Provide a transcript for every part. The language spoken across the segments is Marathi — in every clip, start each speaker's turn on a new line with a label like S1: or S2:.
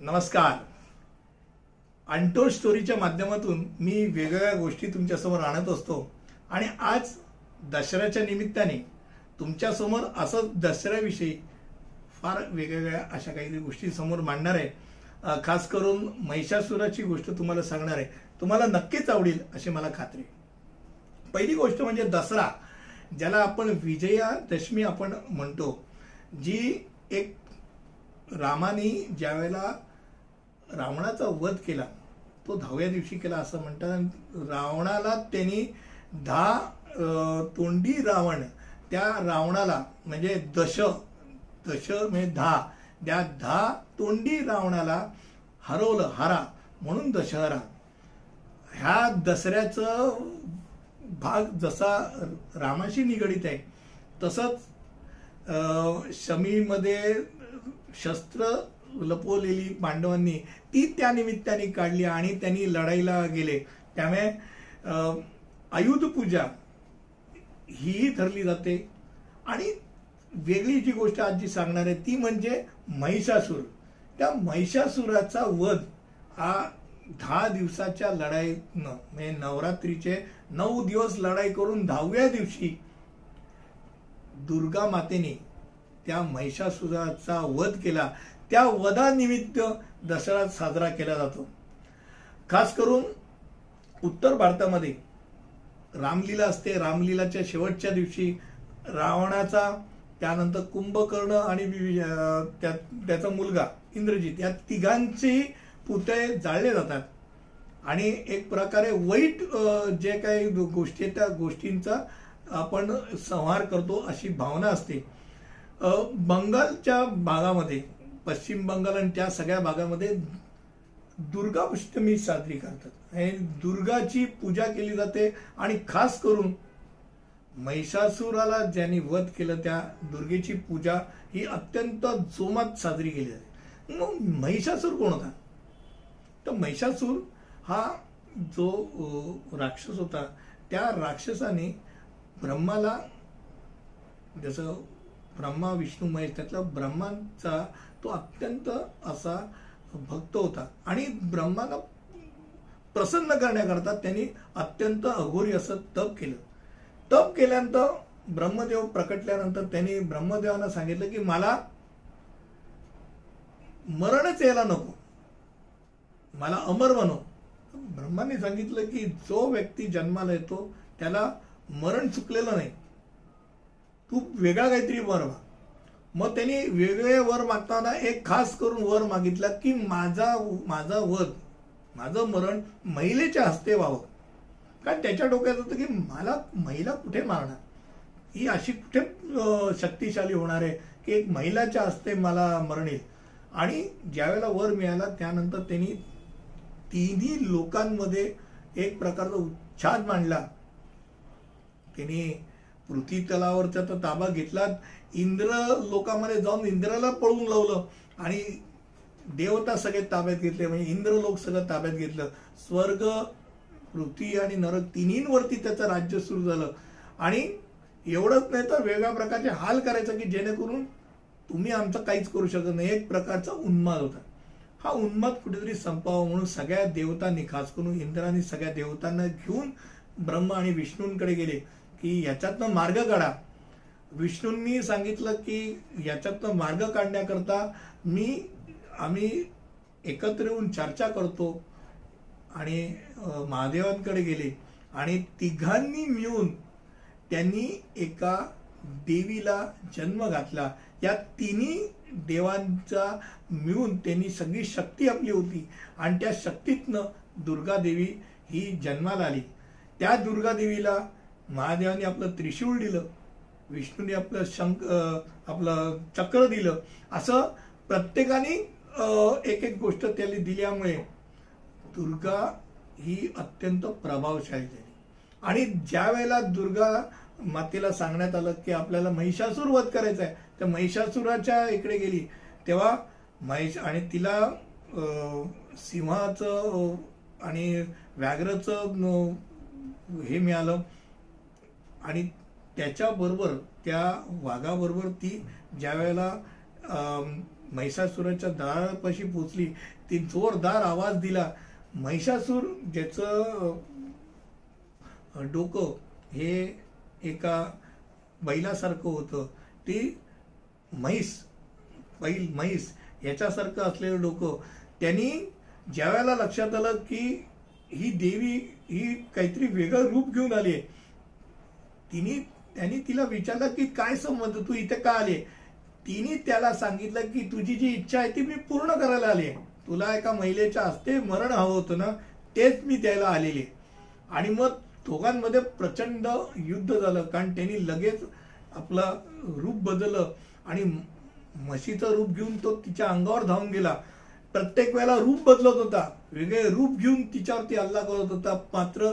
S1: नमस्कार. अंटो स्टोरीच्या माध्यमातून मी वेगवेगळ्या गोष्टी तुमच्यासमोर आणत असतो आणि आज दसऱ्याच्या निमित्ताने तुमच्यासमोर असं दसऱ्याविषयी फार वेगवेगळ्या अशा काही गोष्टी समोर मांडणार आहे. खास करून महिषासुराची गोष्ट तुम्हाला सांगणार आहे. तुम्हाला नक्कीच आवडेल अशी मला खात्री पहिली गोष्ट म्हणजे दसरा ज्याला आपण विजयादशमी आपण म्हणतो जी एक रामाने ज्यावेळेला रावणाचा वध केला तो दहाव्या दिवशी केला असं म्हणतात. रावणाला त्यांनी दहा तोंडी रावण त्या रावणाला म्हणजे दश दश म्हणजे दहा त्या दहा तोंडी रावणाला हरवलं हारा म्हणून दशहरा. ह्या दसऱ्याचं भाग जसा रामाशी निगडित आहे तसंच शमीमध्ये शस्त्र लपवलेली पांडवांनी ती त्या निमित्ताने काढली आणि त्यांनी लढाईला गेले. त्यामुळे आयुध पूजा ही धरली जाते. आणि वेगळी जी गोष्ट आज जी सांगणार आहे ती म्हणजे महिषासूर. त्या महिषासुराचा वध हा दहा दिवसाच्या लढाईनं म्हणजे नवरात्रीचे नऊ दिवस लढाई करून दहाव्या दिवशी दुर्गा मातेने त्या महिषासुराचा वध केला. त्या वधानिमित्त दसरा साजरा केला जातो. खास करून उत्तर भारतामध्ये रामलीला असते. रामलीलाच्या शेवटच्या दिवशी रावणाचा त्यानंतर कुंभकर्ण आणि त्या- त्याचा मुलगा इंद्रजित या तिघांचेही पुतळे जाळले जातात. आणि एक प्रकारे वाईट जे काही गोष्टी आहेत त्या गोष्टींचा आपण संहार करतो अशी भावना असते. बंगालच्या भागामध्ये पश्चिम बंगाल आणि त्या सगळ्या भागामध्ये दुर्गाष्टमी साजरी करतात. आणि दुर्गाची पूजा केली जाते आणि खास करून महिषासुराला ज्यांनी वध केलं त्या दुर्गेची पूजा ही अत्यंत जोमात साजरी केली जाते. मग महिषासूर कोण होता? तर महिषासूर हा जो राक्षस होता त्या राक्षसाने ब्रह्माला जसं ब्रह्मा विष्णू महेश त्यातला ब्रह्मांचा तो अत्यंत असा भक्त होता. आणि ब्रह्माला प्रसन्न करण्याकरता त्यांनी अत्यंत अघोरी असं तप केलं. तप केल्यानंतर ब्रह्मदेव प्रकटल्यानंतर त्यांनी ब्रह्मदेवांना सांगितलं की मला मरणच यायला नको. मला अमर बनव ब्रह्माने सांगितलं की जो व्यक्ती जन्माला येतो त्याला मरण चुकलेलं नाही. तू वेगळा काहीतरी वर माग मग त्यांनी वेगळे वर मागताना एक खास करून वर मागितला की माझा माझा वध माझं मरण महिलेच्या हस्ते व्हावं. कारण त्याच्या डोक्यात होतं की मला महिला कुठे मारणार? ही अशी कुठे शक्तिशाली होणार आहे की एक महिलाच्या हस्ते मला मरण येईल? आणि ज्यावेळेला वर मिळाला त्यानंतर त्यांनी तिन्ही लोकांमध्ये एक प्रकारचा उच्छाद मांडला. त्यांनी पृथ्वी तलावरचा तर ताबा घेतला इंद्र लोकांमध्ये जाऊन इंद्राला पळून लावलं. आणि देवता सगळे ताब्यात घेतले म्हणजे इंद्र लोक सगळं ताब्यात घेतलं. स्वर्ग पृथ्वी आणि नरक तिन्हींवरती त्याचं राज्य सुरू झालं. आणि एवढंच नाही तर वेगळ्या प्रकारचे हाल करायचं की जेणेकरून तुम्ही आमचं काहीच करू शकत नाही. एक प्रकारचा उन्माद होता. हा उन्माद कुठेतरी संपावा म्हणून सगळ्या देवतांनी खास करून इंद्राने सगळ्या देवतांना घेऊन ब्रह्म आणि विष्णूंकडे गेले. की याच्यातनं मार्ग काढा. विष्णूंनी सांगितलं की याच्यातनं मार्ग काढण्याकरता मी आम्ही एकत्र येऊन चर्चा करतो आणि महादेवांकडे गेले. आणि तिघांनी मिळून त्यांनी एका देवीला जन्म घातला. या तिन्ही देवांचा मिळून त्यांनी सगळी शक्ती आपली होती. आणि त्या शक्तीतनं दुर्गा देवी ही जन्माला आली. त्या दुर्गा देवीला महादेवाने आपलं त्रिशूळ दिलं विष्णूने आपलं शंक आपलं चक्र दिलं. असं प्रत्येकाने एक एक गोष्ट त्याला दिल्यामुळे दुर्गा ही अत्यंत प्रभावशाली झाली. आणि ज्या वेळेला दुर्गा मातेला सांगण्यात आलं की आपल्याला महिषासूर वध करायचा आहे तर महिषासुराच्या इकडे गेली. तेव्हा महिष आणि तिला सिंहाचं आणि व्याघ्रचं हे मिळालं. आणि त्याच्याबरोबर त्या वाघाबरोबर ती ज्या वेळेला महिषासुराच्या दारापाशी पोचली ती जोरदार आवाज दिला महिषासूर ज्याचं डोकं हे एका बैलासारखं होतं ती म्हैस बैल म्हैस याच्यासारखं असलेलं डोकं. त्यांनी ज्यावेळेला लक्षात आलं की ही देवी ही काहीतरी वेगळं रूप घेऊन आली आहे तिने त्यांनी तिला विचारलं की काय संबंध? तू इथे का आले? तिने त्याला सांगितलं की तुझी जी इच्छा आहे ती मी पूर्ण करायला आली तुला एका महिलेच्या हस्ते मरण हवं होतं ना तेच मी द्यायला आलेले आणि मग दोघांमध्ये प्रचंड युद्ध झालं कारण त्यांनी लगेच आपलं रूप बदललं आणि म्हशीचं रूप घेऊन तो तिच्या अंगावर धावून गेला. प्रत्येक वेळेला रूप बदलत होता. वेगळे रूप घेऊन तिच्यावरती हल्ला करत होता. मात्र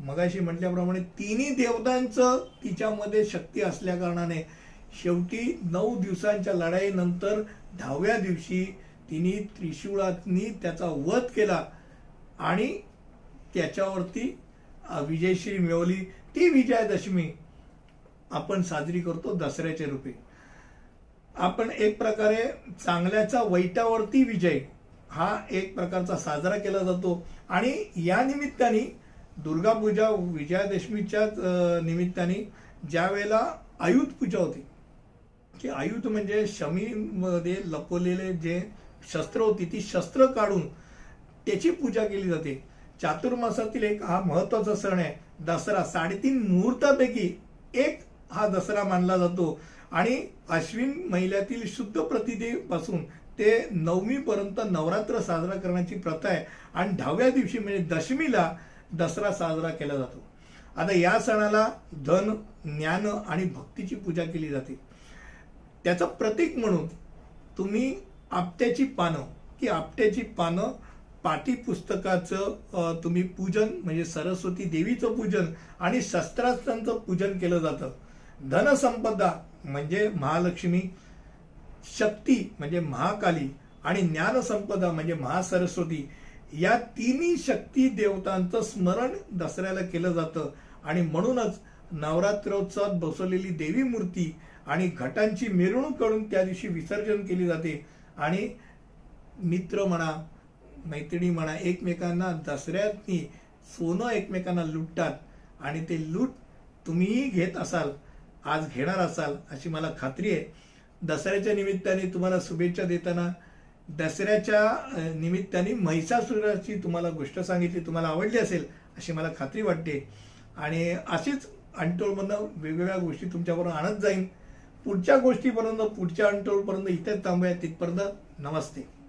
S1: मगाशी म्हटल्याप्रमाणे तिन्ही देवतांचं तिच्यामध्ये शक्ती असल्याकारणाने शेवटी नऊ दिवसांच्या लढाईनंतर दहाव्या दिवशी तिने त्रिशूळातनी त्याचा वध केला आणि त्याच्यावरती विजयश्री मिळवली. ती विजयादशमी आपण साजरी करतो दसऱ्याच्या रूपे. आपण एक प्रकारे चांगल्याचा वैटावरती विजय हा एक प्रकारचा साजरा केला जातो. आणि या निमित्ताने दुर्गा पूजा विजयादशमीच्याच निमित्ताने ज्या वेळेला आयुध पूजा होती की आयुध म्हणजे शमीमध्ये लपवलेले जे शस्त्र होती ती शस्त्र काढून त्याची पूजा केली जाते. चातुर्मासातील एक हा महत्त्वाचा सण आहे. दसरा साडेतीन मुहूर्तापैकी एक हा दसरा मानला जातो. आणि अश्विन महिन्यातील शुद्ध प्रतिदेपासून ते नवमीपर्यंत नवरात्र साजरा करण्याची प्रथा आहे. आणि दहाव्या दिवशी म्हणजे दशमीला दसरा साजरा केला जातो. आता या सणाला धन ज्ञान आणि भक्तीची पूजा केली जाते. त्याचं प्रतीक म्हणून तुम्ही आपट्याची पानं की आपट्याची पानं पाठीपुस्तकाचं तुम्ही पूजन म्हणजे सरस्वती देवीचं पूजन आणि शस्त्रास्त्रांचं पूजन केलं जातं. धनसंपदा म्हणजे महालक्ष्मी शक्ती म्हणजे महाकाली आणि ज्ञानसंपदा म्हणजे महासरस्वती या तिन्ही शक्ती देवतांचं स्मरण दसऱ्याला केलं जातं. आणि म्हणूनच नवरात्रोत्सवात बसवलेली देवी मूर्ती आणि घटांची मिरवणूक करून त्या दिवशी विसर्जन केली जाते. आणि मित्र म्हणा मैत्रिणी म्हणा एकमेकांना दसऱ्यातनी सोनं एकमेकांना लुटतात. आणि ते लूट तुम्हीही घेत असाल आज घेणार असाल अशी मला खात्री आहे. दसऱ्याच्या निमित्ताने तुम्हाला शुभेच्छा देताना दसऱ्याच्या निमित्ताने महिषासुराची तुम्हाला गोष्ट सांगितली तुम्हाला आवडली असेल अशी मला खात्री वाटते. आणि अशीच अंटोळमधनं वेगवेगळ्या गोष्टी तुमच्याबरोबर आणत जाईन. पुढच्या गोष्टीपर्यंत पुढच्या अंटोळपर्यंत इथेच थांबूया. तिथपर्यंत नमस्ते.